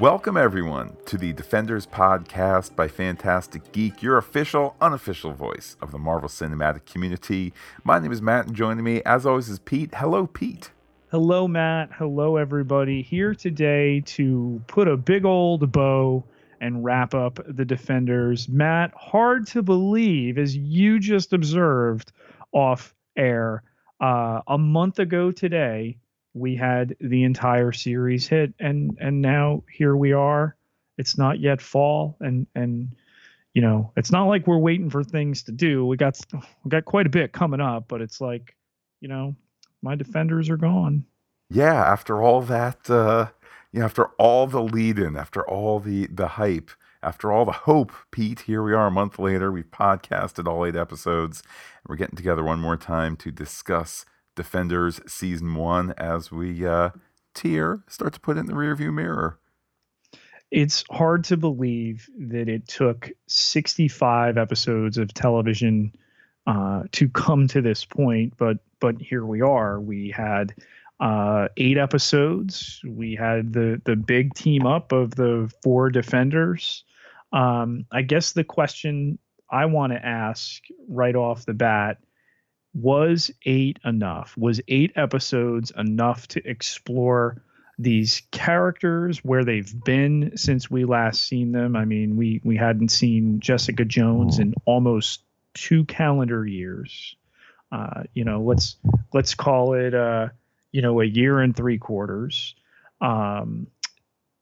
Welcome, everyone, to the Defenders podcast by Fantastic Geek, your official, unofficial voice of the Marvel Cinematic community. My name is Matt, and joining me, as always, is Pete. Hello, Pete. Hello, Matt. Hello, everybody. Here today to put a big old bow and wrap up the Defenders. Matt, hard to believe, as you just observed off air, uh, a month ago today, we had the entire series hit, and and now here we are. It's not yet fall, and and you know it's not like we're waiting for things to do. We got we got quite a bit coming up, but it's like you know my defenders are gone. Yeah, after all that, uh, you know, after all the lead in, after all the the hype, after all the hope, Pete, here we are a month later. We've podcasted all eight episodes, and we're getting together one more time to discuss Defenders season one as we uh, tear start to put it in the rearview mirror. It's hard to believe that it took 65 episodes of television uh, to come to this point, but but here we are. We had uh, eight episodes. We had the the big team up of the four defenders. Um, I guess the question I want to ask right off the bat was eight enough? Was eight episodes enough to explore these characters where they've been since we last seen them? I mean, we we hadn't seen Jessica Jones in almost two calendar years. Uh, you know, let's let's call it uh, you know a year and three quarters. Um,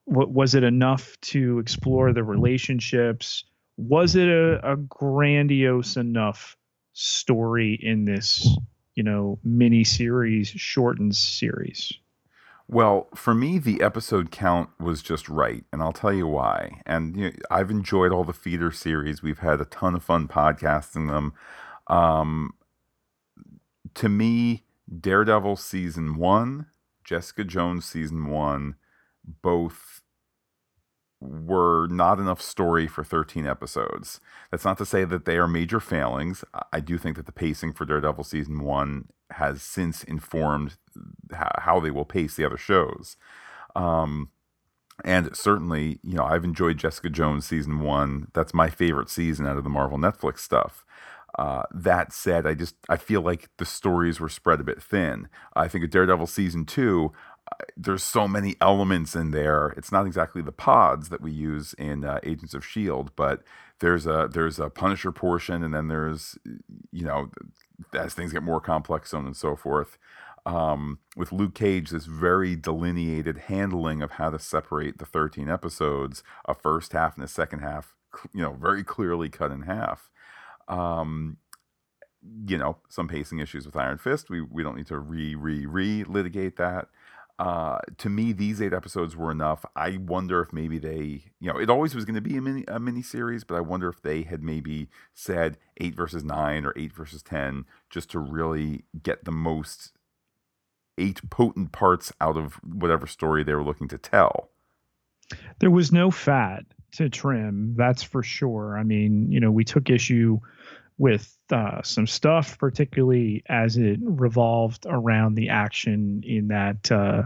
what was it enough to explore the relationships? Was it a, a grandiose enough story in this, you know, mini series, shortened series? Well, for me, the episode count was just right, and I'll tell you why. And you know, I've enjoyed all the feeder series. We've had a ton of fun podcasting them. Um, to me, Daredevil season one, Jessica Jones season one, both were not enough story for 13 episodes. That's not to say that they are major failings. I do think that the pacing for Daredevil season one has since informed how they will pace the other shows. Um, and certainly, you know, I've enjoyed Jessica Jones season one. That's my favorite season out of the Marvel Netflix stuff. Uh, that said, I just I feel like the stories were spread a bit thin. I think of Daredevil season two, there's so many elements in there. It's not exactly the pods that we use in uh, Agents of Shield, but there's a there's a Punisher portion, and then there's you know as things get more complex, so on and so forth. Um, with Luke Cage, this very delineated handling of how to separate the 13 episodes, a first half and a second half, you know, very clearly cut in half. Um, you know, some pacing issues with Iron Fist. We we don't need to re re re litigate that uh, to me, these eight episodes were enough. I wonder if maybe they, you know, it always was going to be a mini a mini series, but I wonder if they had maybe said eight versus nine or eight versus ten, just to really get the most eight potent parts out of whatever story they were looking to tell. There was no fat to trim, that's for sure. I mean, you know, we took issue with uh, some stuff, particularly as it revolved around the action in that uh,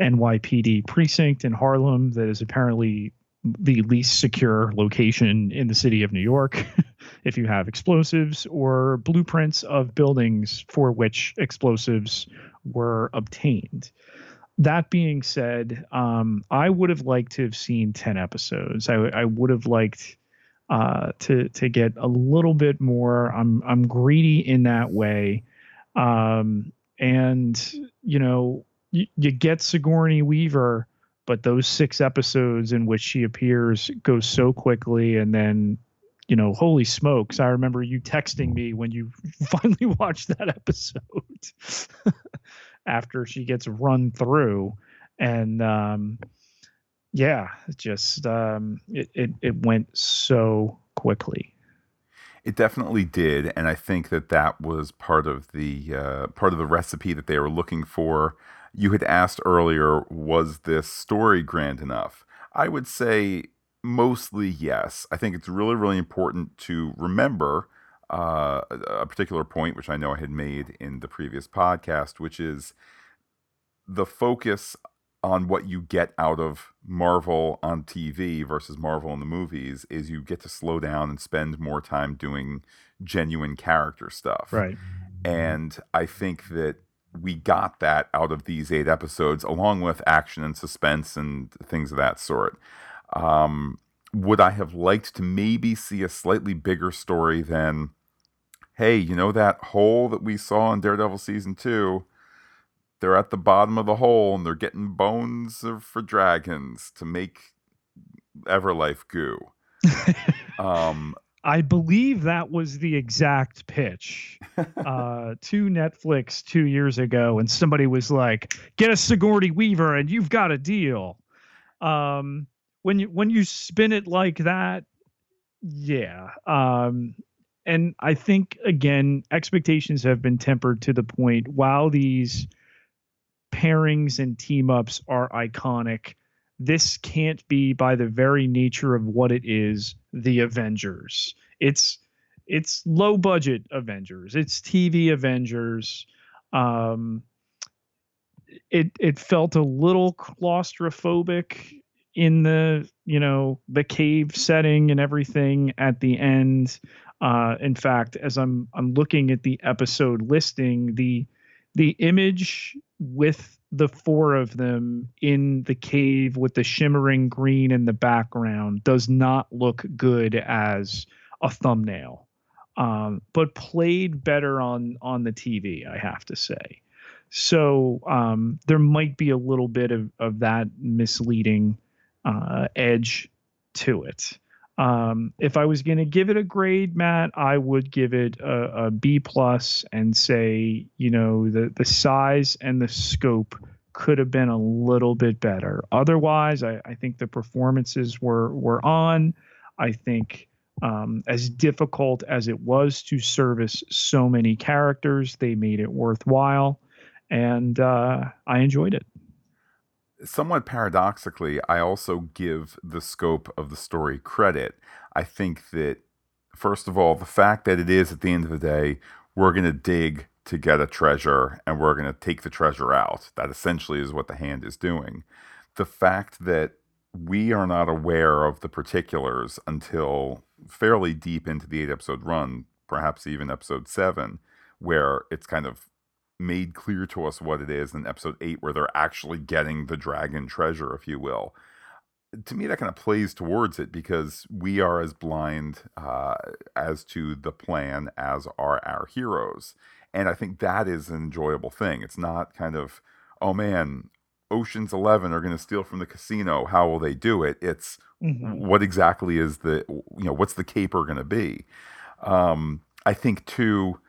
NYPD precinct in Harlem that is apparently the least secure location in the city of New York. if you have explosives or blueprints of buildings for which explosives were obtained. That being said, um, I would have liked to have seen 10 episodes. I, I would have liked uh, to to get a little bit more. I'm I'm greedy in that way, um, and you know you, you get Sigourney Weaver, but those six episodes in which she appears go so quickly, and then you know, holy smokes! I remember you texting me when you finally watched that episode after she gets run through, and um, yeah, just um, it, it it went so quickly. It definitely did, and I think that that was part of the uh, part of the recipe that they were looking for. You had asked earlier, was this story grand enough? I would say mostly yes. I think it's really really important to remember uh, a particular point, which I know I had made in the previous podcast, which is the focus on what you get out of Marvel on TV versus Marvel in the movies is you get to slow down and spend more time doing genuine character stuff. Right. And I think that we got that out of these eight episodes, along with action and suspense and things of that sort. Um, would I have liked to maybe see a slightly bigger story than, hey, you know that hole that we saw in Daredevil season two? They're at the bottom of the hole and they're getting bones for dragons to make Everlife goo. um, I believe that was the exact pitch uh, to Netflix two years ago, and somebody was like, "Get a Sigourney Weaver, and you've got a deal." Um, when you when you spin it like that, yeah. Um, and I think again, expectations have been tempered to the point. While these pairings and team ups are iconic, this can't be by the very nature of what it is the Avengers. It's it's low budget Avengers. It's TV Avengers. Um, it it felt a little claustrophobic in the you know the cave setting and everything at the end. Uh, in fact, as I'm I'm looking at the episode listing, the the image with the four of them in the cave with the shimmering green in the background does not look good as a thumbnail um, but played better on on the tv i have to say. So um, there might be a little bit of, of that misleading uh, edge to it um, if I was going to give it a grade, Matt, I would give it a, a B plus and say, you know, the the size and the scope could have been a little bit better. Otherwise, I, I think the performances were were on. I think um, as difficult as it was to service so many characters, they made it worthwhile, and uh, I enjoyed it somewhat paradoxically, I also give the scope of the story credit. I think that, first of all, the fact that it is at the end of the day, we're going to dig to get a treasure and we're going to take the treasure out. That essentially is what the hand is doing. The fact that we are not aware of the particulars until fairly deep into the eight episode run, perhaps even episode seven, where it's kind of made clear to us what it is in episode eight, where they're actually getting the dragon treasure, if you will. To me, that kind of plays towards it because we are as blind uh, as to the plan as are our heroes. And I think that is an enjoyable thing. It's not kind of, oh man, Ocean's Eleven are going to steal from the casino. How will they do it? It's mm-hmm. what exactly is the, you know, what's the caper going to be? Um, I think too,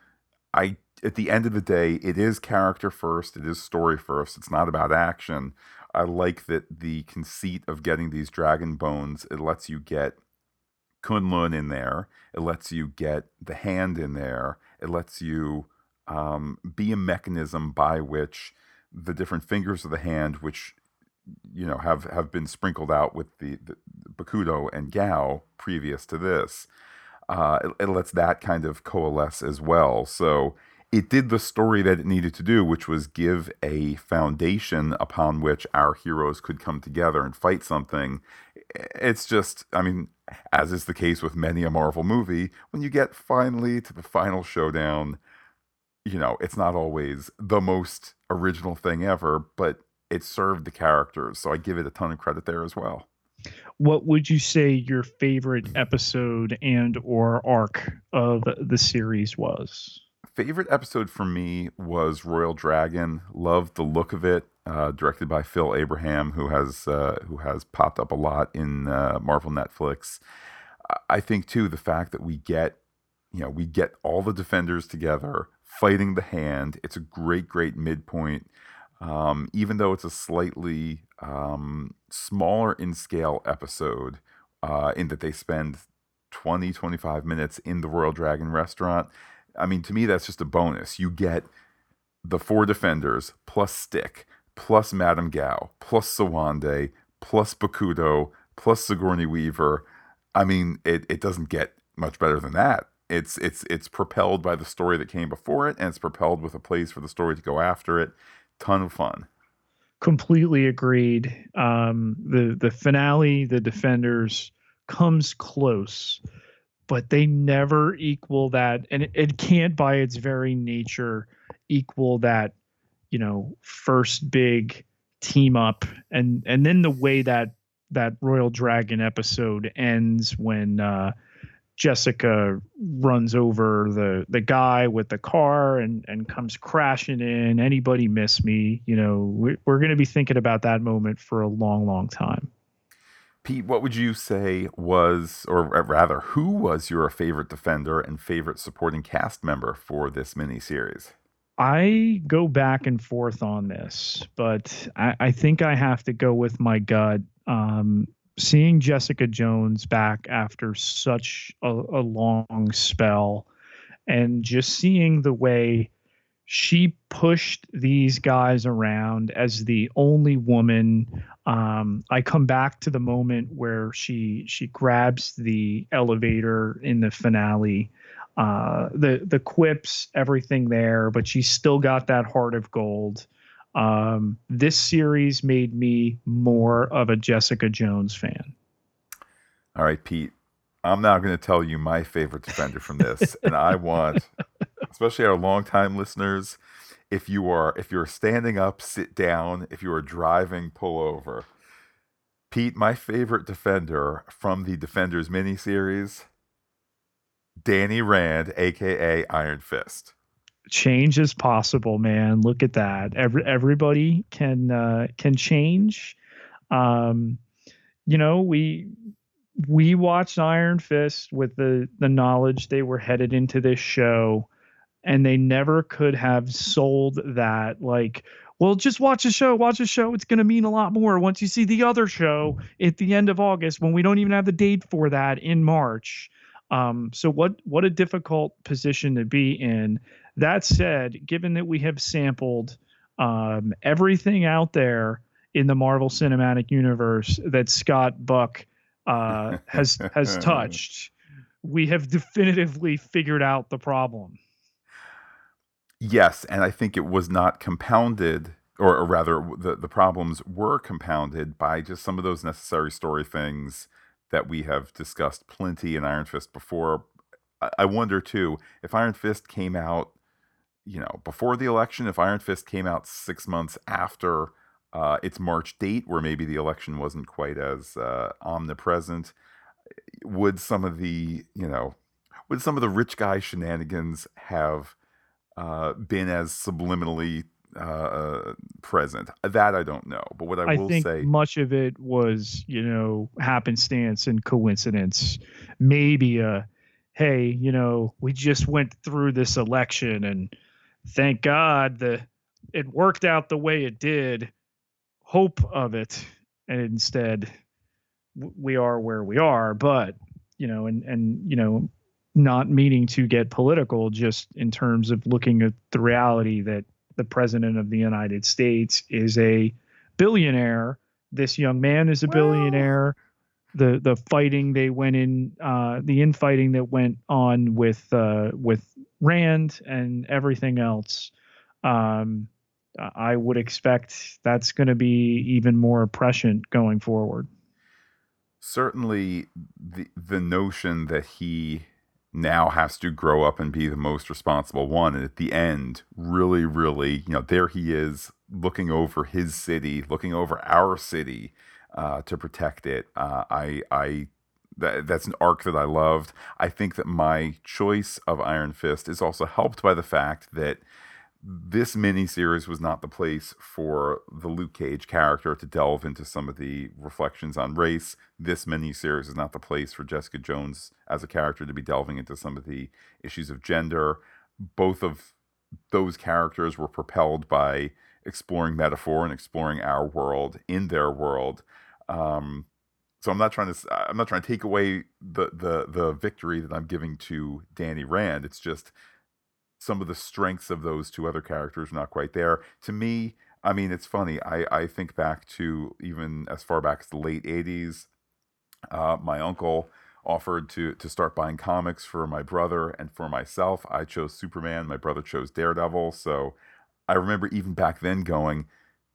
I at the end of the day, it is character first, it is story first. It's not about action. I like that the conceit of getting these dragon bones, it lets you get Kunlun in there. It lets you get the hand in there. It lets you um, be a mechanism by which the different fingers of the hand, which you know have have been sprinkled out with the, the Bakuto and Gao previous to this, uh, it, it lets that kind of coalesce as well. So it did the story that it needed to do, which was give a foundation upon which our heroes could come together and fight something. It's just, I mean, as is the case with many a Marvel movie, when you get finally to the final showdown, you know, it's not always the most original thing ever, but it served the characters. So I give it a ton of credit there as well. What would you say your favorite episode and or arc of the series was? Favorite episode for me was Royal Dragon. Loved the look of it. Uh, directed by Phil Abraham, who has uh, who has popped up a lot in uh, Marvel Netflix. I think too the fact that we get you know we get all the defenders together fighting the hand. It's a great great midpoint. Um, even though it's a slightly um, smaller in scale episode, uh, in that they spend 20 25 minutes in the Royal Dragon restaurant I mean, to me, that's just a bonus. You get the four defenders plus Stick, plus Madame Gao, plus Sowande, plus Bakuto, plus Sigourney Weaver. I mean, it, it doesn't get much better than that. It's it's it's propelled by the story that came before it, and it's propelled with a place for the story to go after it. Ton of fun. completely agreed. Um, the the finale, the defenders comes close, but they never equal that, and it, it can't by its very nature equal that, you know, first big team up, and and then the way that that Royal Dragon episode ends when. Uh, Jessica runs over the the guy with the car and and comes crashing in. Anybody miss me? You know, we're, we're going to be thinking about that moment for a long, long time. Pete, what would you say was, or rather, who was your favorite defender and favorite supporting cast member for this miniseries? I go back and forth on this, but I, I think I have to go with my gut. Um, seeing Jessica Jones back after such a, a long spell and just seeing the way she pushed these guys around as the only woman um, i come back to the moment where she she grabs the elevator in the finale uh, the the quips everything there but she's still got that heart of gold um, this series made me more of a Jessica Jones fan. All right, Pete. I'm now going to tell you my favorite defender from this, and I want, especially our longtime listeners, if you are if you're standing up, sit down. If you are driving, pull over. Pete, my favorite defender from the Defenders miniseries, Danny Rand, aka Iron Fist change is possible, man. Look at that. Every everybody can uh, can change. Um, you know, we we watched Iron Fist with the the knowledge they were headed into this show, and they never could have sold that like. Well, just watch the show. Watch the show. It's going to mean a lot more once you see the other show at the end of August when we don't even have the date for that in March. Um, so what what a difficult position to be in. That said, given that we have sampled um, everything out there in the Marvel Cinematic Universe that Scott Buck uh, has has touched, we have definitively figured out the problem. Yes, and I think it was not compounded, or, or rather, the the problems were compounded by just some of those necessary story things that we have discussed plenty in Iron Fist before. I wonder too if Iron Fist came out you know, before the election, if Iron Fist came out six months after uh, its March date, where maybe the election wasn't quite as uh, omnipresent, would some of the, you know, would some of the rich guy shenanigans have uh, been as subliminally uh, uh, present? That I don't know. But what I, I will think say, much of it was, you know, happenstance and coincidence. Maybe a, hey, you know, we just went through this election and thank God the it worked out the way it did. Hope of it, and instead we are where we are. But you know, and and you know, not meaning to get political, just in terms of looking at the reality that the president of the United States is a billionaire. This young man is a billionaire. The the fighting they went in, uh, the infighting that went on with uh, with Rand and everything else, um, I would expect that's going to be even more prescient going forward. Certainly, the the notion that he now has to grow up and be the most responsible one, and at the end, really, really, you know, there he is looking over his city, looking over our city uh, to protect it. Uh, I I that that's an arc that I loved. I think that my choice of Iron Fist is also helped by the fact that this miniseries was not the place for the Luke Cage character to delve into some of the reflections on race. This miniseries is not the place for Jessica Jones as a character to be delving into some of the issues of gender. Both of those characters were propelled by exploring metaphor and exploring our world in their world. Um, so I'm not trying to I'm not trying to take away the the the victory that I'm giving to Danny Rand. It's just some of the strengths of those two other characters not quite there. To me, I mean, it's funny. I I think back to even as far back as the late '80s. Uh, my uncle offered to to start buying comics for my brother and for myself. I chose Superman. My brother chose Daredevil. So I remember even back then going,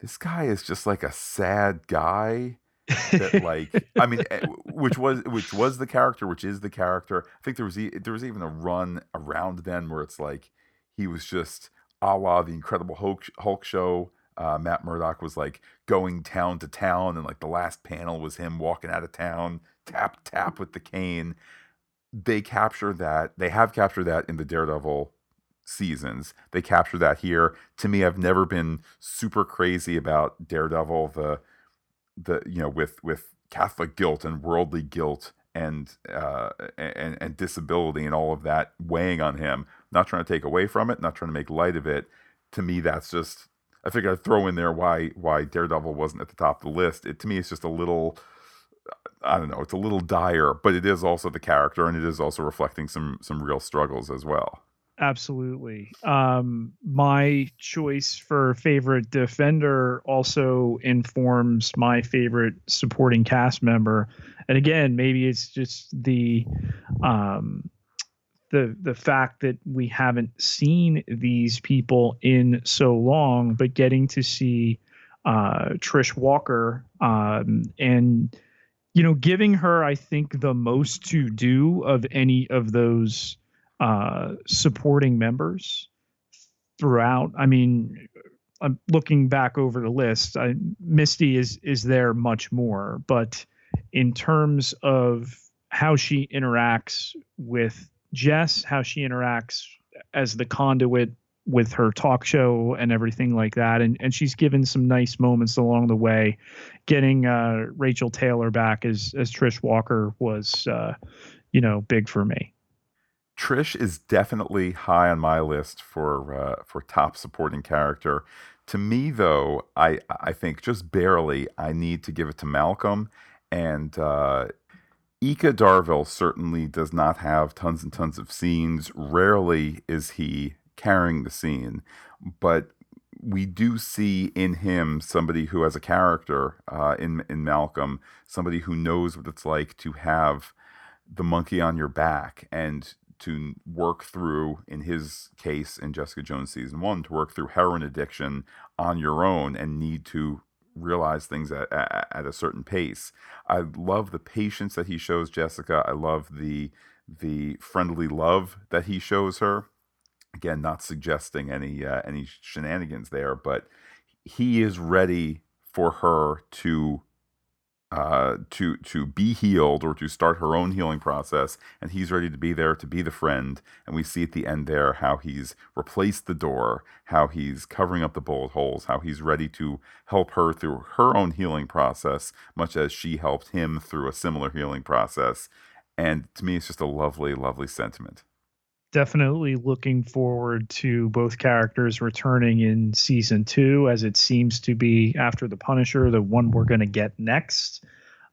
this guy is just like a sad guy that like I mean eh, which was which was the character which is the character I think there was there was even a run around then where it's like he was just a la the Incredible Hulk, Hulk show uh, Matt Murdock was like going town to town, and like the last panel was him walking out of town, tap tap with the cane. They capture that. They have captured that in the Daredevil seasons. They capture that here. To me, I've never been super crazy about Daredevil. The the you know with with Catholic guilt and worldly guilt and uh, and and disability and all of that weighing on him. Not trying to take away from it. Not trying to make light of it. To me, that's just I figured I'd throw in there why why Daredevil wasn't at the top of the list. It to me it's just a little I don't know, it's a little dire, but it is also the character and it is also reflecting some some real struggles as well. Absolutely. Um, my choice for favorite defender also informs my favorite supporting cast member. And again, maybe it's just the um, the the fact that we haven't seen these people in so long, but getting to see uh, Trish Walker um, and you know giving her, I think, the most to do of any of those uh, supporting members throughout. I mean, I'm looking back over the list. I, Misty is is there much more, but in terms of how she interacts with Jess, how she interacts as the conduit with her talk show and everything like that. And and she's given some nice moments along the way. Getting uh, Rachael Taylor back as as Trish Walker was, uh, you know, big for me. Trish is definitely high on my list for uh, for top supporting character. To me, though, I I think just barely. I need to give it to Malcolm, and uh, Eka Darville certainly does not have tons and tons of scenes. Rarely is he carrying the scene, but we do see in him somebody who has a character uh, in in Malcolm, somebody who knows what it's like to have the monkey on your back and to work through, in his case, in Jessica Jones season one, to work through heroin addiction on your own and need to realize things at, at, at, a certain pace. I love the patience that he shows Jessica. I love the the friendly love that he shows her. Again, not suggesting any uh, any shenanigans there, but he is ready for her to uh, to to be healed or to start her own healing process, and he's ready to be there to be the friend. And we see at the end there how he's replaced the door, how he's covering up the bullet holes, how he's ready to help her through her own healing process, much as she helped him through a similar healing process. And to me, it's just a lovely, lovely sentiment definitely looking forward to both characters returning in season two, as it seems to be after the Punisher, the one we're going to get next,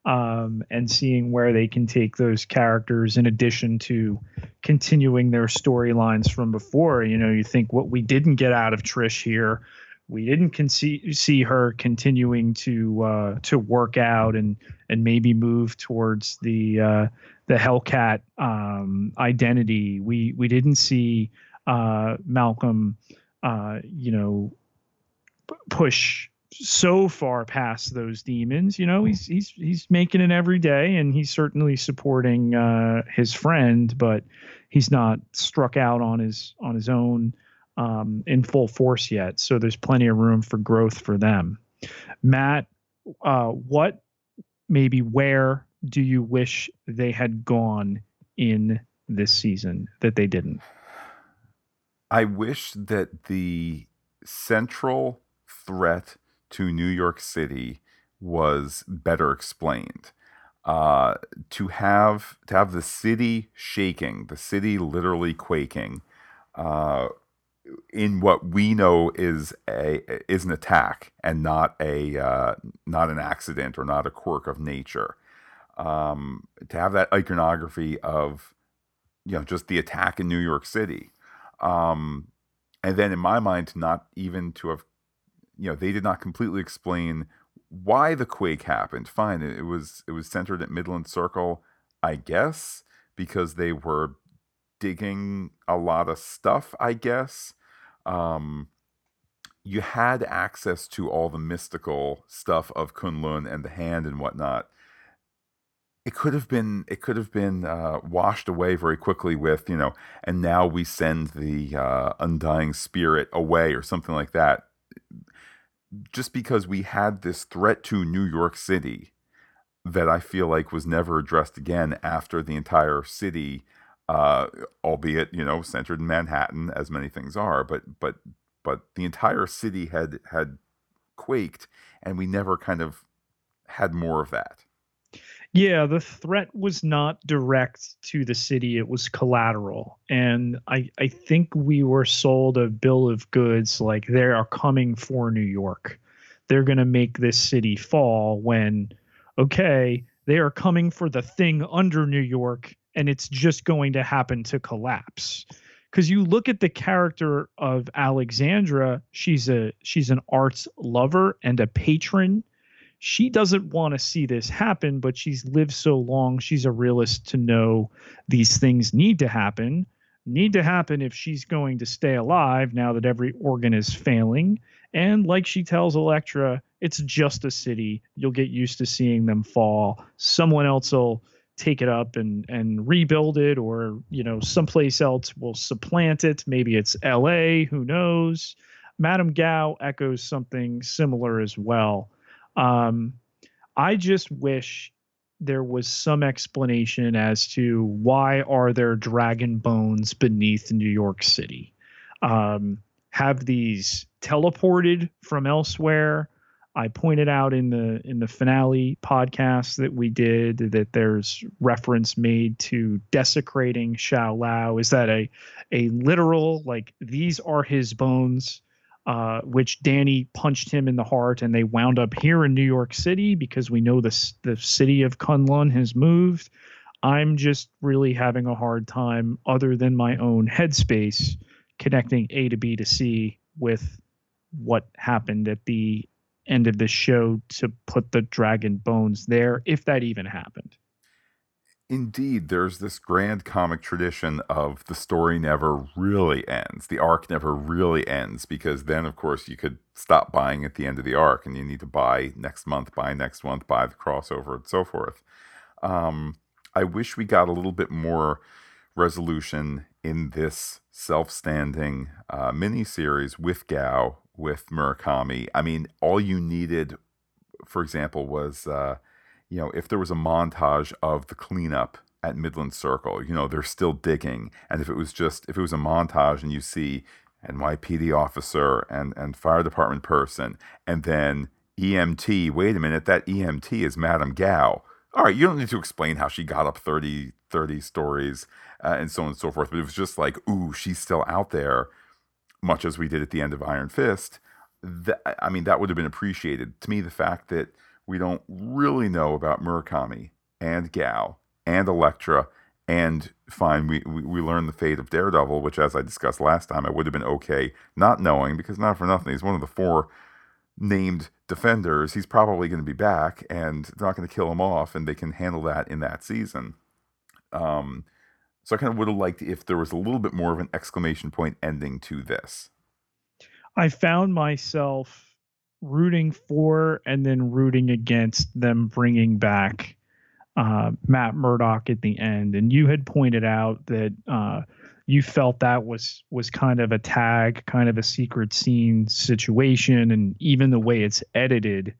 um, and seeing where they can take those characters in addition to continuing their storylines from before. You know, you think what we didn't get out of Trish here. We didn't con- see her continuing to uh, to work out and and maybe move towards the uh, the Hellcat um, identity. We we didn't see uh, Malcolm, uh, you know, p- push so far past those demons. You know, he's he's he's making it every day, and he's certainly supporting uh, his friend, but he's not struck out on his on his own um, in full force yet. So there's plenty of room for growth for them. Matt, uh, what maybe where do you wish they had gone in this season that they didn't? I wish that the central threat to New York City was better explained. Uh, to have to have the city shaking, the city literally quaking, uh, in what we know is a is an attack and not a uh, not an accident or not a quirk of nature um, to have that iconography of you know just the attack in New York City, um, and then in my mind, not even to have you know they did not completely explain why the quake happened. Fine, it was it was centered at Midland Circle, I guess, because they were digging a lot of stuff. I guess. Um, you had access to all the mystical stuff of Kunlun and the hand and whatnot. It could have been it could have been uh, washed away very quickly with you know, and now we send the uh, undying spirit away or something like that. Just because we had this threat to New York City that I feel like was never addressed again after the entire city, uh, albeit you know centered in Manhattan, as many things are, but but but the entire city had had quaked, and we never kind of had more of that. Yeah, the threat was not direct to the city; it was collateral, and I I think we were sold a bill of goods like they are coming for New York. They're going to make this city fall when okay, they are coming for the thing under New York and it's just going to happen to collapse. Cuz you look at the character of Alexandra, she's a she's an arts lover and a patron. She doesn't want to see this happen, but she's lived so long, she's a realist to know these things need to happen need to happen if she's going to stay alive now that every organ is failing. And like she tells Elektra, it's just a city. You'll get used to seeing them fall. Someone else will take it up and and rebuild it or you know someplace else will supplant it maybe it's la who knows madame gao echoes something similar as well um, i just wish there was some explanation as to why are there dragon bones beneath New York City. Um, have these teleported from elsewhere? I pointed out in the in the finale podcast that we did that there's reference made to desecrating Shou-Lao. Is that a a literal like these are his bones? uh, which Danny punched him in the heart, and they wound up here in New York City because we know the the city of Kunlun has moved. I'm just really having a hard time, other than my own headspace, connecting A to B to C with what happened at the end of the show to put the dragon bones there, if that even happened. Indeed, there's this grand comic tradition of the story never really ends. The arc never really ends because then, of course, you could stop buying at the end of the arc and you need to buy next month, buy next month, buy the crossover, and so forth. Um, I wish we got a little bit more resolution in this self standing uh, miniseries with Gao, with Murakami. I mean, all you needed, for example, was. Uh, you know, if there was a montage of the cleanup at Midland Circle, you know, they're still digging. And if it was just, if it was a montage and you see NYPD officer and, and fire department person, and then EMT, wait a minute, that EMT is Madame Gao. All right, you don't need to explain how she got up 30, 30 stories uh, and so on and so forth. But it was just like, ooh, she's still out there, much as we did at the end of Iron Fist. That, I mean, that would have been appreciated. To me, the fact that we don't really know about Murakami and Gao and Elektra. And fine, we, we, we learn the fate of Daredevil, which, as I discussed last time, I would have been okay not knowing because, not for nothing, he's one of the four named defenders. He's probably going to be back and they're not going to kill him off, and they can handle that in that season. Um, so I kind of would have liked if there was a little bit more of an exclamation point ending to this. I found myself rooting for and then rooting against them bringing back uh, Matt Murdock at the end. And you had pointed out that uh, you felt that was was kind of a tag, kind of a secret scene situation, and even the way it's edited.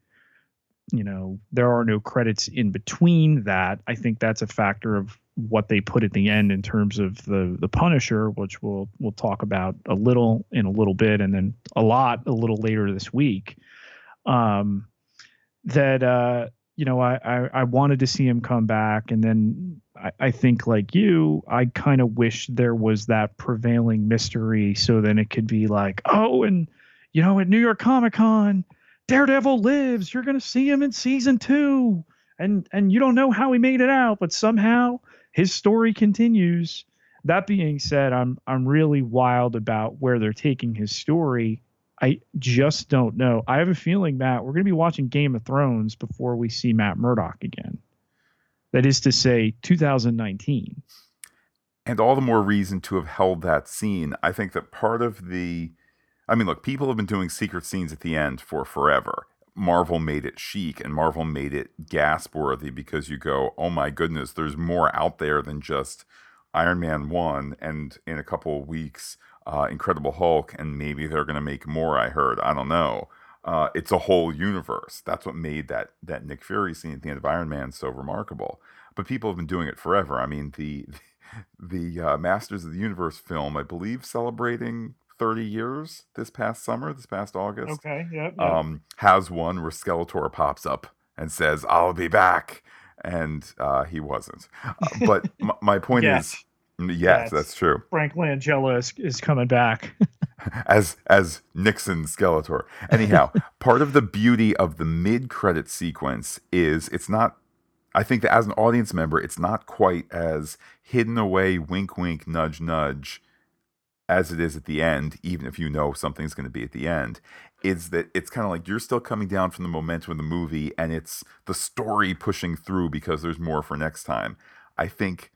You know, there are no credits in between that. I think that's a factor of what they put at the end in terms of the the Punisher, which we'll we'll talk about a little in a little bit, and then a lot a little later this week um, that uh, you know I, I, I wanted to see him come back, and then I, I think like you, I kind of wish there was that prevailing mystery, so then it could be like, oh, and you know, at New York Comic Con, Daredevil lives. You're gonna see him in season two, and and you don't know how he made it out, but somehow his story continues. That being said, I'm I'm really wild about where they're taking his story I just don't know. I have a feeling, Matt, we're going to be watching Game of Thrones before we see Matt Murdock again. That is to say, 2019. And all the more reason to have held that scene. I think that part of the I mean, look, people have been doing secret scenes at the end for forever. Marvel made it chic and Marvel made it gasp worthy because you go, oh my goodness, there's more out there than just Iron Man 1 and in a couple of weeks, uh, Incredible Hulk, and maybe they're going to make more, I heard. I don't know. Uh, it's a whole universe. That's what made that, that Nick Fury scene at the end of Iron Man so remarkable. But people have been doing it forever. I mean, the the uh, Masters of the Universe film, I believe, celebrating 30 years this past summer, this past August. Okay, yep, yep. Um, has one where Skeletor pops up and says, "I'll be back," and uh, he wasn't. Uh, but m- my point Yes. is, yes, Yes. that's true. Frank Langella is, is coming back. As as Nixon Skeletor. Anyhow, part of the beauty of the mid-credit sequence is it's not. I think that as an audience member, it's not quite as hidden away, wink, wink, nudge, nudge, as it is at the end, even if you know something's going to be at the end, is that it's kind of like you're still coming down from the momentum of the movie and it's the story pushing through because there's more for next time. I think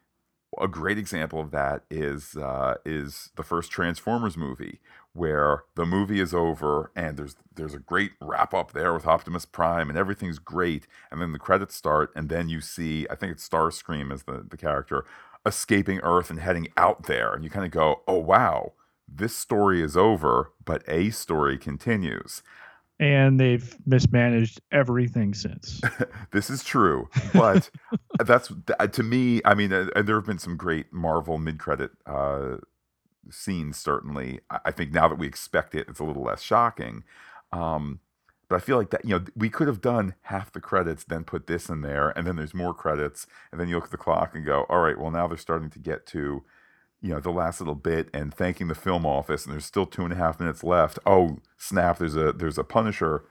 a great example of that is uh, is the first Transformers movie, where the movie is over and there's there's a great wrap up there with Optimus Prime and everything's great, and then the credits start and then you see I think it's Starscream as the the character escaping Earth and heading out there, and you kind of go, oh wow, this story is over, but a story continues. and they've mismanaged everything since. This is true, but that's to me. I mean, uh, and there have been some great Marvel mid-credit uh, scenes. Certainly, I, I think now that we expect it, it's a little less shocking. Um, but I feel like that you know we could have done half the credits, then put this in there, and then there's more credits, and then you look at the clock and go, all right, well now they're starting to get to you know the last little bit and thanking the film office, and there's still two and a half minutes left. Oh snap! There's a there's a Punisher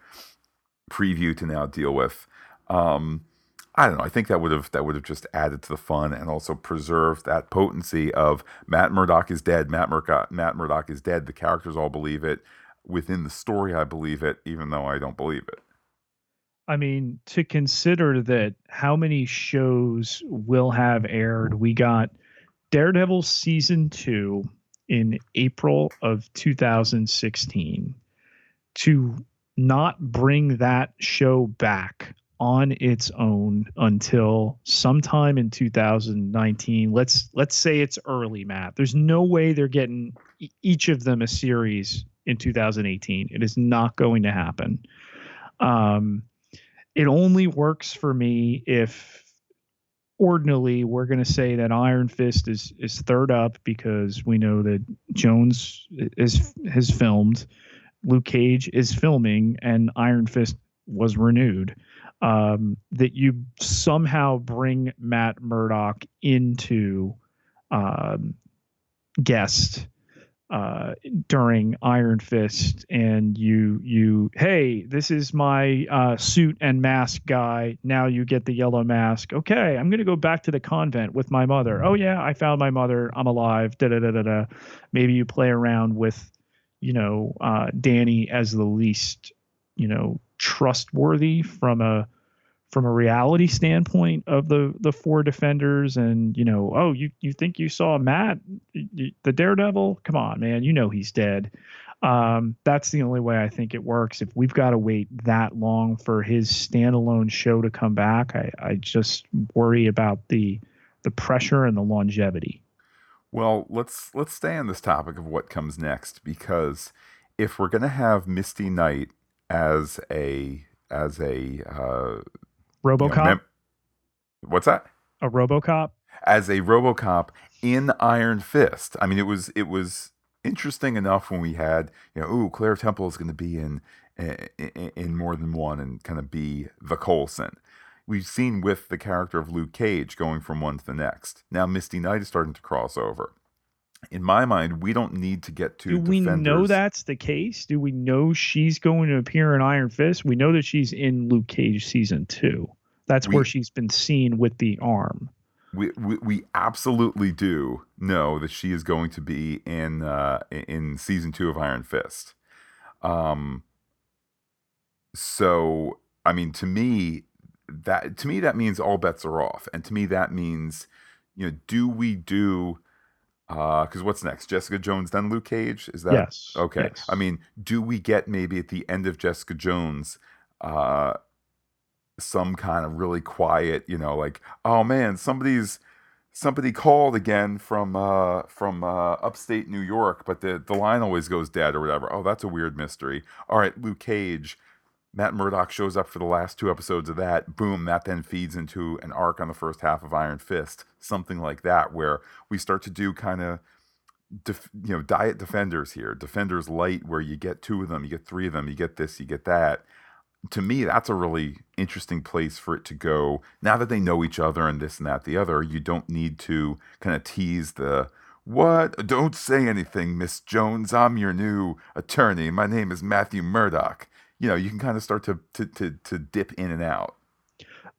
preview to now deal with. Um, I don't know. I think that would have that would have just added to the fun and also preserved that potency of Matt Murdock is dead. Matt Murdock Matt Murdock is dead. The characters all believe it. Within the story, I believe it, even though I don't believe it. I mean, to consider that how many shows will have aired. We got Daredevil season two in April of 2016. To not bring that show back on its own until sometime in 2019 let's let's say it's early matt there's no way they're getting each of them a series in 2018 it is not going to happen um it only works for me if ordinarily we're going to say that Iron Fist is is third up because we know that Jones is has filmed, Luke Cage is filming, and Iron Fist was renewed. Um, that you somehow bring Matt Murdock into um, guest uh, during Iron Fist, and you you hey, this is my uh, suit and mask guy. Now you get the yellow mask. Okay, I'm gonna go back to the convent with my mother. Oh yeah, I found my mother. I'm alive. Da da da da da. Maybe you play around with, you know, uh, Danny as the least, you know, trustworthy from a from a reality standpoint of the the four defenders and you know oh you you think you saw matt the daredevil? Come on man you know he's dead. Um that's the only way i think it works. If we've got to wait that long for his standalone show to come back i i just worry about the the pressure and the longevity. Well, let's let's stay on this topic of what comes next because if we're gonna have Misty Knight as a as a uh, you know, robocop mem- what's that? a robocop as a RoboCop in Iron Fist. I mean, it was it was interesting enough when we had you know, ooh, Claire Temple is going to be in, in in more than one and kind of be the Coulson. We've seen with the character of Luke Cage going from one to the next. Now Misty Knight is starting to cross over. In my mind, we don't need to get to do we know that's the case? Do we know she's going to appear in iron fist? We know that she's in luke cage season two. That's We- where she's been seen with the arm. We, we we absolutely do know that she is going to be in uh, in season two of Iron Fist. Um, so I mean, to me, that to me that means all bets are off, and to me that means, you know, do we do Because uh, what's next? Jessica Jones, then Luke Cage? Is that yes? Okay. Yes. I mean, do we get maybe at the end of Jessica Jones uh, some kind of really quiet, you know, like, oh man, somebody's somebody called again from uh, from uh, upstate New York, but the the line always goes dead or whatever. Oh, that's a weird mystery. All right, Luke Cage. Matt Murdock shows up for the last two episodes of that. Boom, that then feeds into an arc on the first half of Iron Fist, something like that, where we start to do kind of, def, you know, diet defenders here. Defenders light, where you get two of them, you get three of them, you get this, you get that. To me, that's a really interesting place for it to go. Now that they know each other and this and that, the other, you don't need to kind of tease the what? Don't say anything, Miss Jones. I'm your new attorney. My name is Matthew Murdock you know you can kind of start to to to, to dip in and out.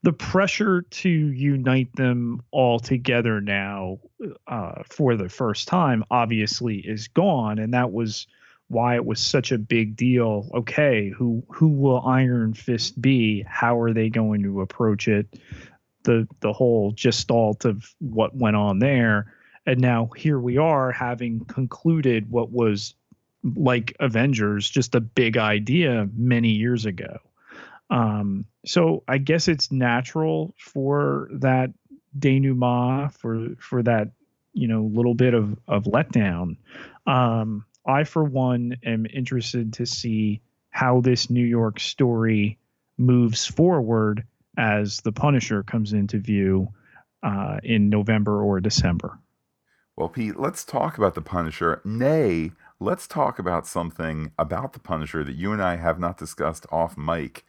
The pressure to unite them all together now uh, for the first time obviously is gone and that was why it was such a big deal. Okay who who will iron fist be? How are they going to approach it? The the whole gestalt of what went on there. And now here we are having concluded what was like Avengers, just a big idea many years ago. Um, so I guess it's natural for that denouement, for for that you know little bit of of letdown. Um, I, for one, am interested to see how this New York story moves forward as the Punisher comes into view uh, in November or December. Well, Pete, let's talk about the Punisher. Nay, let's talk about something about the Punisher that you and I have not discussed off mic.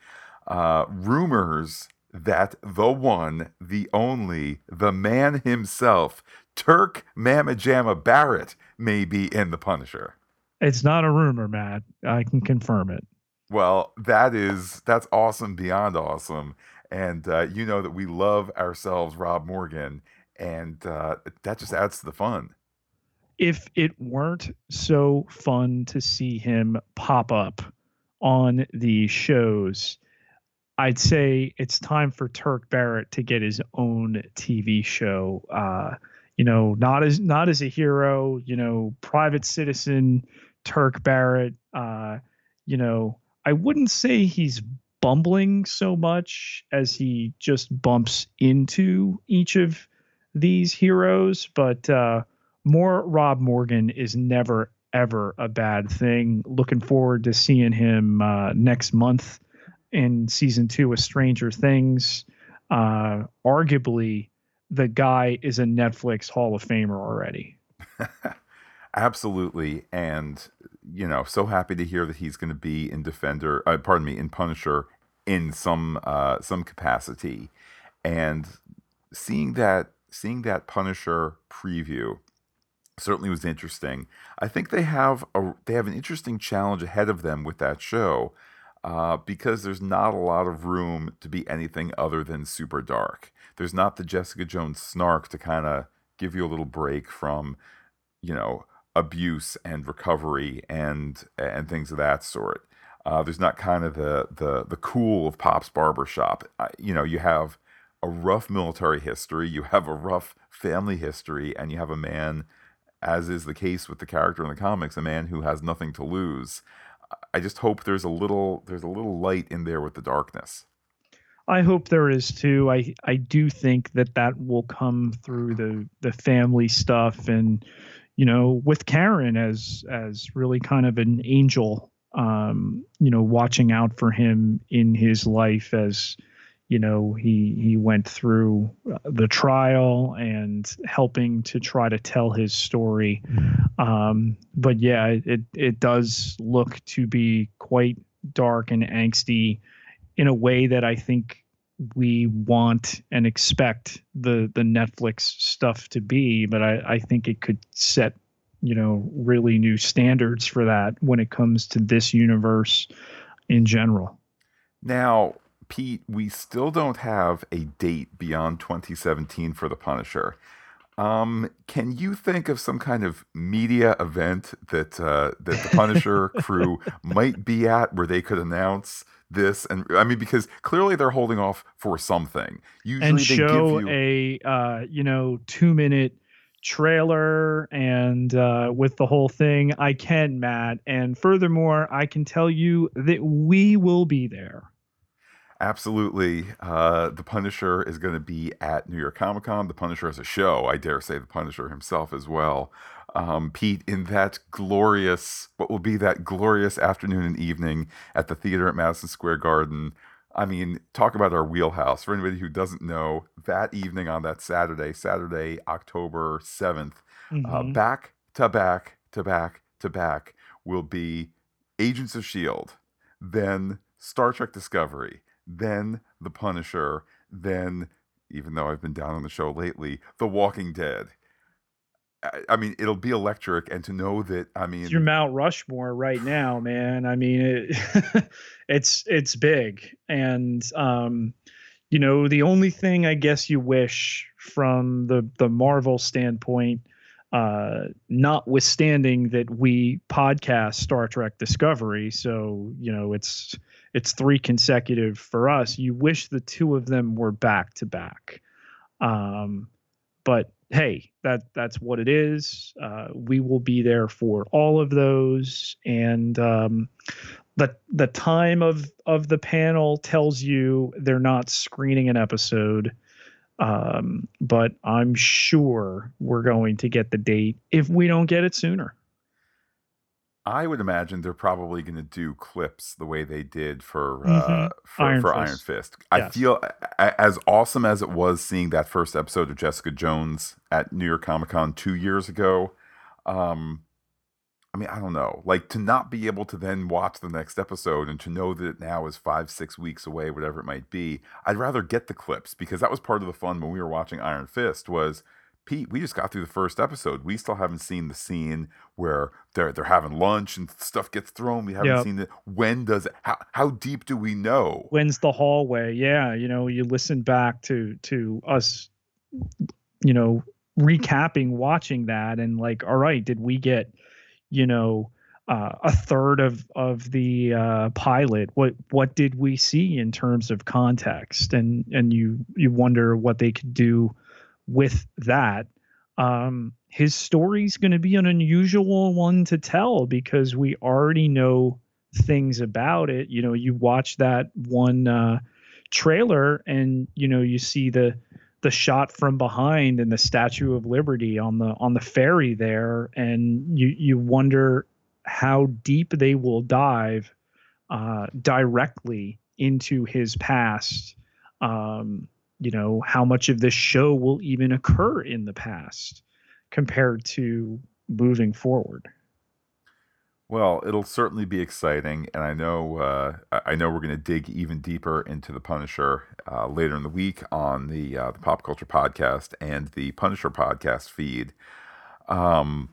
Uh, rumors that the one, the only, the man himself, Turk Mamajama Barrett, may be in the Punisher. It's not a rumor, Matt. I can confirm it. Well, that is that's awesome beyond awesome, and uh, you know that we love ourselves, Rob Morgan, and uh, that just adds to the fun if it weren't so fun to see him pop up on the shows, I'd say it's time for Turk Barrett to get his own TV show. Uh, you know, not as not as a hero, you know, private citizen Turk Barrett. Uh, you know, I wouldn't say he's bumbling so much as he just bumps into each of these heroes, but uh, more Rob Morgan is never ever a bad thing. Looking forward to seeing him uh, next month in season two of Stranger Things. Uh, arguably, the guy is a Netflix Hall of Famer already. Absolutely, and you know, so happy to hear that he's going to be in Defender. Uh, pardon me, in Punisher in some uh, some capacity, and seeing that seeing that Punisher preview certainly was interesting. I think they have a they have an interesting challenge ahead of them with that show uh, because there's not a lot of room to be anything other than super dark. There's not the Jessica Jones snark to kind of give you a little break from, you know, abuse and recovery and and things of that sort. Uh, there's not kind of the the the cool of Pop's barbershop. Uh, you know, you have a rough military history, you have a rough family history, and you have a man as is the case with the character in the comics, a man who has nothing to lose. I just hope there's a little there's a little light in there with the darkness. I hope there is too. I I do think that that will come through the the family stuff and you know with Karen as as really kind of an angel um you know watching out for him in his life as you know he he went through uh, the trial and helping to try to tell his story. Um, but yeah it it does look to be quite dark and angsty in a way that I think we want and expect the the Netflix stuff to be. But I I think it could set you know really new standards for that when it comes to this universe in general. Now Pete, we still don't have a date beyond 2017 for The Punisher. Um, can you think of some kind of media event that uh, that the Punisher crew might be at where they could announce this? And I mean, because clearly they're holding off for something. Usually, and show you... a uh, you know two minute trailer and uh, with the whole thing, I can, Matt. And furthermore, I can tell you that we will be there. Absolutely. Uh, the Punisher is going to be at New York Comic Con. The Punisher as a show, I dare say the Punisher himself as well. Um, Pete, in that glorious, what will be that glorious afternoon and evening at the theater at Madison Square Garden. I mean, talk about our wheelhouse. For anybody who doesn't know, that evening on that Saturday, Saturday, October 7th, uh, mm-hmm. uh, back to back to back to back will be Agents of S.H.I.E.L.D., then Star Trek Discovery, then The Punisher, then, even though I've been down on the show lately, The Walking Dead. I mean, it'll be electric, and to know that, I mean, it's your Mount Rushmore right now, man. I mean, it, it's it's big, and um, you know, the only thing I guess you wish from the the Marvel standpoint, uh, notwithstanding that we podcast Star Trek Discovery, so you know, it's it's three consecutive for us. You wish the two of them were back to back. Um, but hey, that that's what it is. Uh, we will be there for all of those, and um, the the time of of the panel tells you they're not screening an episode. Um, but I'm sure we're going to get the date if we don't get it sooner. I would imagine they're probably going to do clips the way they did for uh, mm-hmm. for, Iron, for Fist. Iron Fist. I feel as awesome as it was seeing that first episode of Jessica Jones at New York Comic Con two years ago. Um, I mean, I don't know, like to not be able to then watch the next episode and to know that it now is five, six weeks away, whatever it might be. I'd rather get the clips because that was part of the fun when we were watching Iron Fist was Pete, we just got through the first episode. We still haven't seen the scene where they're they're having lunch and stuff gets thrown. We haven't yep. seen it. When does it? How how deep do we know? When's the hallway? Yeah, you know, you listen back to to us, you know, recapping, watching that, and like, all right, did we get, you know, uh, a third of of the uh, pilot? What what did we see in terms of context? And and you you wonder what they could do with that. Um, his story's going to be an unusual one to tell because we already know things about it. You know, you watch that one uh, trailer and you know you see the the shot from behind and the Statue of Liberty on the on the ferry there, and you you wonder how deep they will dive uh, directly into his past. Um, you know how much of this show will even occur in the past compared to moving forward? Well it'll certainly be exciting and i know uh, i know we're going to dig even deeper into the punisher uh, later in the week on the uh, the pop culture podcast and the punisher podcast feed. Um,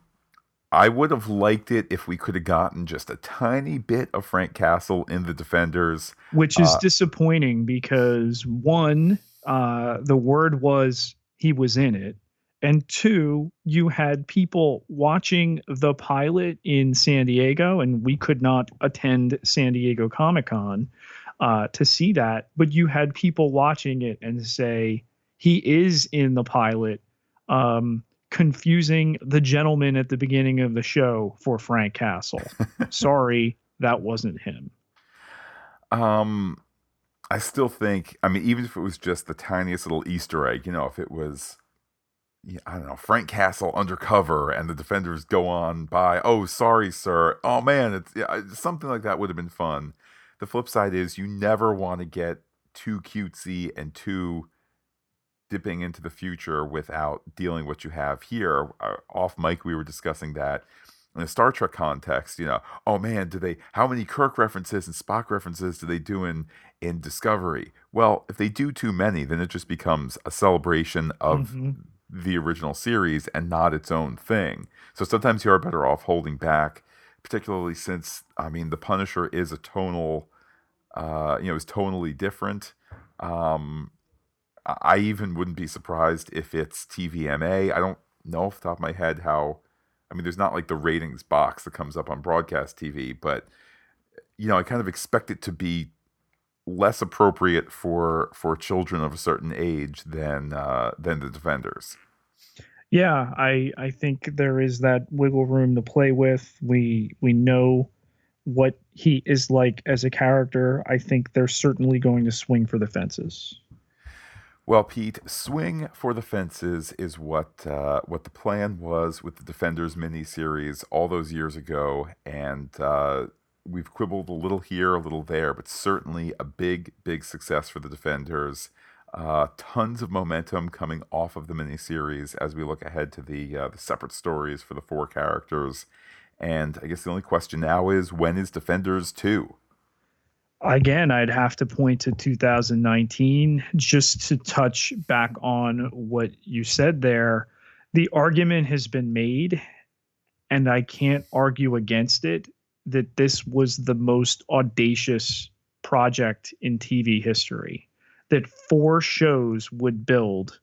I would have liked it if we could have gotten just a tiny bit of Frank Castle in the Defenders, which is uh, disappointing because one, uh, the word was he was in it. And two, you had people watching the pilot in San Diego, and we could not attend San Diego Comic Con uh, to see that. But you had people watching it and say, he is in the pilot, um, confusing the gentleman at the beginning of the show for Frank Castle. Sorry, that wasn't him. Um, I still think, I mean, even if it was just the tiniest little Easter egg, you know, if it was, I don't know, Frank Castle undercover and the defenders go on by, oh, sorry, sir. Oh, man, it's yeah, something like that would have been fun. The flip side is you never want to get too cutesy and too dipping into the future without dealing what you have here. Uh, off mic, we were discussing that in a Star Trek context, you know, oh man, do they how many Kirk references and Spock references do they do in in Discovery? Well, if they do too many, then it just becomes a celebration of mm-hmm. the original series and not its own thing. So sometimes you are better off holding back, particularly since I mean the Punisher is a tonal uh, you know, is tonally different. Um I even wouldn't be surprised if it's TVMA. I don't know off the top of my head how I mean, there's not like the ratings box that comes up on broadcast TV, but you know, I kind of expect it to be less appropriate for for children of a certain age than uh, than the Defenders. Yeah, I I think there is that wiggle room to play with. We we know what he is like as a character. I think they're certainly going to swing for the fences. Well, Pete, swing for the fences is what uh, what the plan was with the Defenders miniseries all those years ago, and uh, we've quibbled a little here, a little there, but certainly a big, big success for the Defenders. Uh, tons of momentum coming off of the miniseries as we look ahead to the uh, the separate stories for the four characters. And I guess the only question now is when is Defenders two? Again, I'd have to point to 2019 just to touch back on what you said there. The argument has been made, and I can't argue against it, that this was the most audacious project in TV history. That four shows would build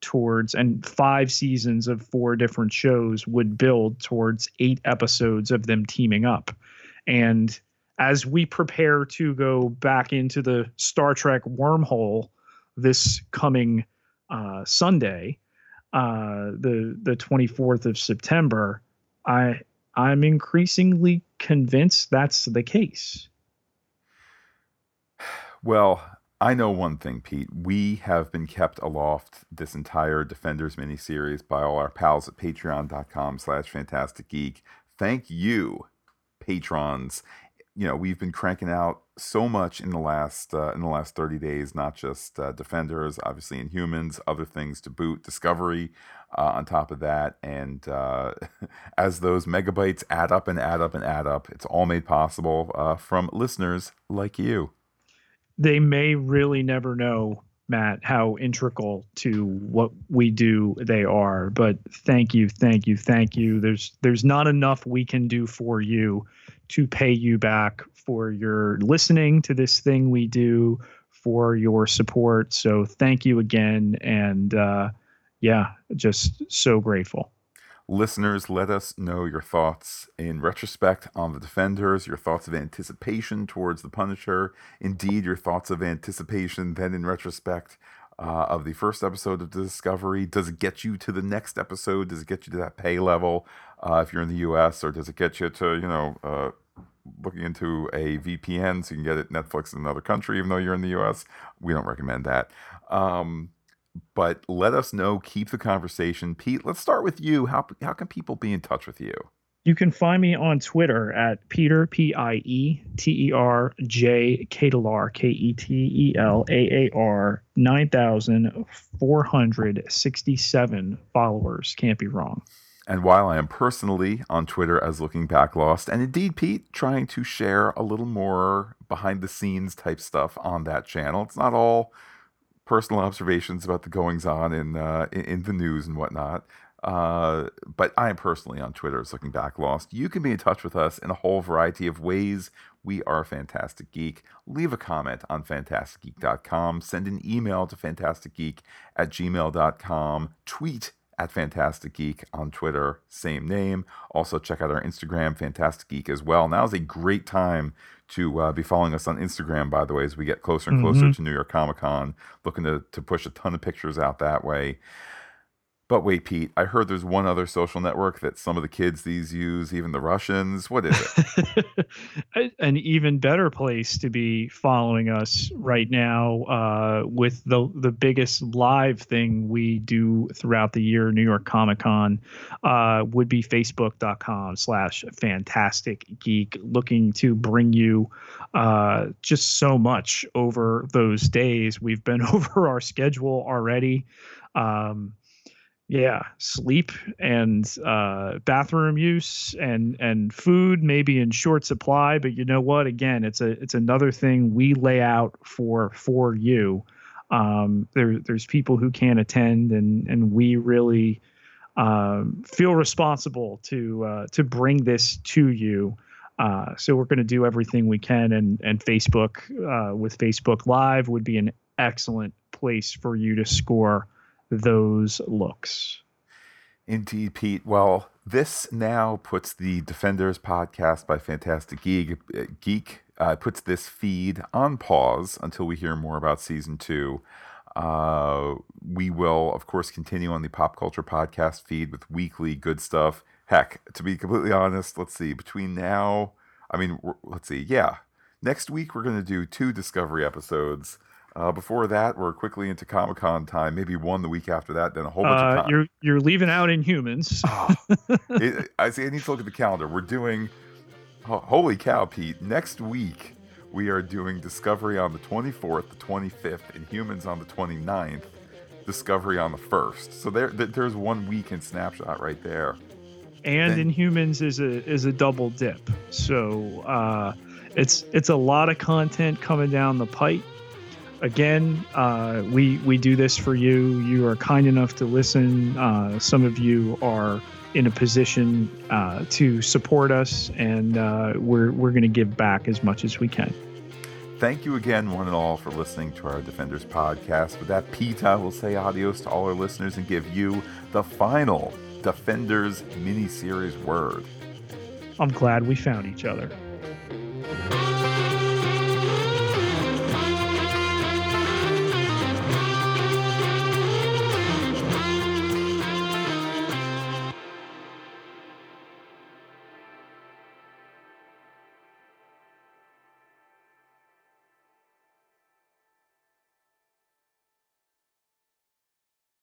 towards, and five seasons of four different shows would build towards eight episodes of them teaming up. And as we prepare to go back into the Star Trek wormhole this coming uh, Sunday, uh, the the 24th of September, I I'm increasingly convinced that's the case. Well, I know one thing, Pete. We have been kept aloft this entire Defenders miniseries by all our pals at patreon.com slash fantastic geek. Thank you, patrons you know we've been cranking out so much in the last uh, in the last 30 days not just uh, defenders obviously inhumans other things to boot discovery uh, on top of that and uh, as those megabytes add up and add up and add up it's all made possible uh, from listeners like you they may really never know Matt, how integral to what we do they are. But thank you, thank you, thank you. There's there's not enough we can do for you to pay you back for your listening to this thing we do, for your support. So thank you again, and uh, yeah, just so grateful. Listeners, let us know your thoughts in retrospect on the Defenders, your thoughts of anticipation towards the Punisher, indeed, your thoughts of anticipation then in retrospect uh, of the first episode of Discovery. Does it get you to the next episode? Does it get you to that pay level uh, if you're in the US, or does it get you to, you know, uh, looking into a VPN so you can get it Netflix in another country, even though you're in the US? We don't recommend that. Um, but let us know. Keep the conversation. Pete, let's start with you. How, how can people be in touch with you? You can find me on Twitter at Pieter P I E T E R J Ketelaar K E T E L A A R nine thousand four hundred sixty seven followers. Can't be wrong. And while I am personally on Twitter as Looking Back Lost, and indeed Pete trying to share a little more behind the scenes type stuff on that channel, it's not all personal observations about the goings on in, uh, in, in the news and whatnot. Uh, but I am personally on Twitter as Looking Back Lost. You can be in touch with us in a whole variety of ways. We are Fantastic Geek. Leave a comment on fantasticgeek.com. Send an email to fantasticgeek at gmail.com. Tweet at Fantastic Geek on Twitter, same name. Also, check out our Instagram, Fantastic Geek, as well. Now is a great time to uh, be following us on Instagram, by the way, as we get closer and closer mm-hmm. to New York Comic Con. Looking to, to push a ton of pictures out that way. But wait, Pete, I heard there's one other social network that some of the kids these use, even the Russians. What is it? An even better place to be following us right now uh, with the the biggest live thing we do throughout the year, New York Comic Con, uh, would be facebook.com slash fantastic geek, looking to bring you uh, just so much over those days. We've been over our schedule already. Um, yeah sleep and uh, bathroom use and and food maybe in short supply but you know what? Again it's a it's another thing we lay out for for you. Um, there there's people who can't attend and and we really um, feel responsible to uh, to bring this to you. Uh, so we're going to do everything we can and and Facebook uh, with Facebook Live would be an excellent place for you to score those looks. Indeed, Pete. Well, this now puts the Defenders podcast by Fantastic Geek, Geek uh, puts this feed on pause until we hear more about season two. Uh, we will, of course, continue on the Pop Culture Podcast feed with weekly good stuff. Heck, to be completely honest, let's see, between now, I mean, let's see, yeah, next week we're going to do two Discovery episodes. Uh, before that, we're quickly into Comic Con time. Maybe one the week after that, then a whole bunch uh, of time. You're you're leaving out Inhumans. oh, it, I see. I need to look at the calendar. We're doing. Oh, holy cow, Pete! Next week we are doing Discovery on the 24th, the 25th, Inhumans on the 29th, Discovery on the 1st. So there, there's one week in snapshot right there. And then, Inhumans is a is a double dip. So uh, it's it's a lot of content coming down the pipe. Again, uh, we we do this for you. You are kind enough to listen. Uh, some of you are in a position uh, to support us, and uh, we're we're going to give back as much as we can. Thank you again, one and all, for listening to our Defenders podcast. With that, Pete, will say adios to all our listeners and give you the final Defenders mini-series word. I'm glad we found each other.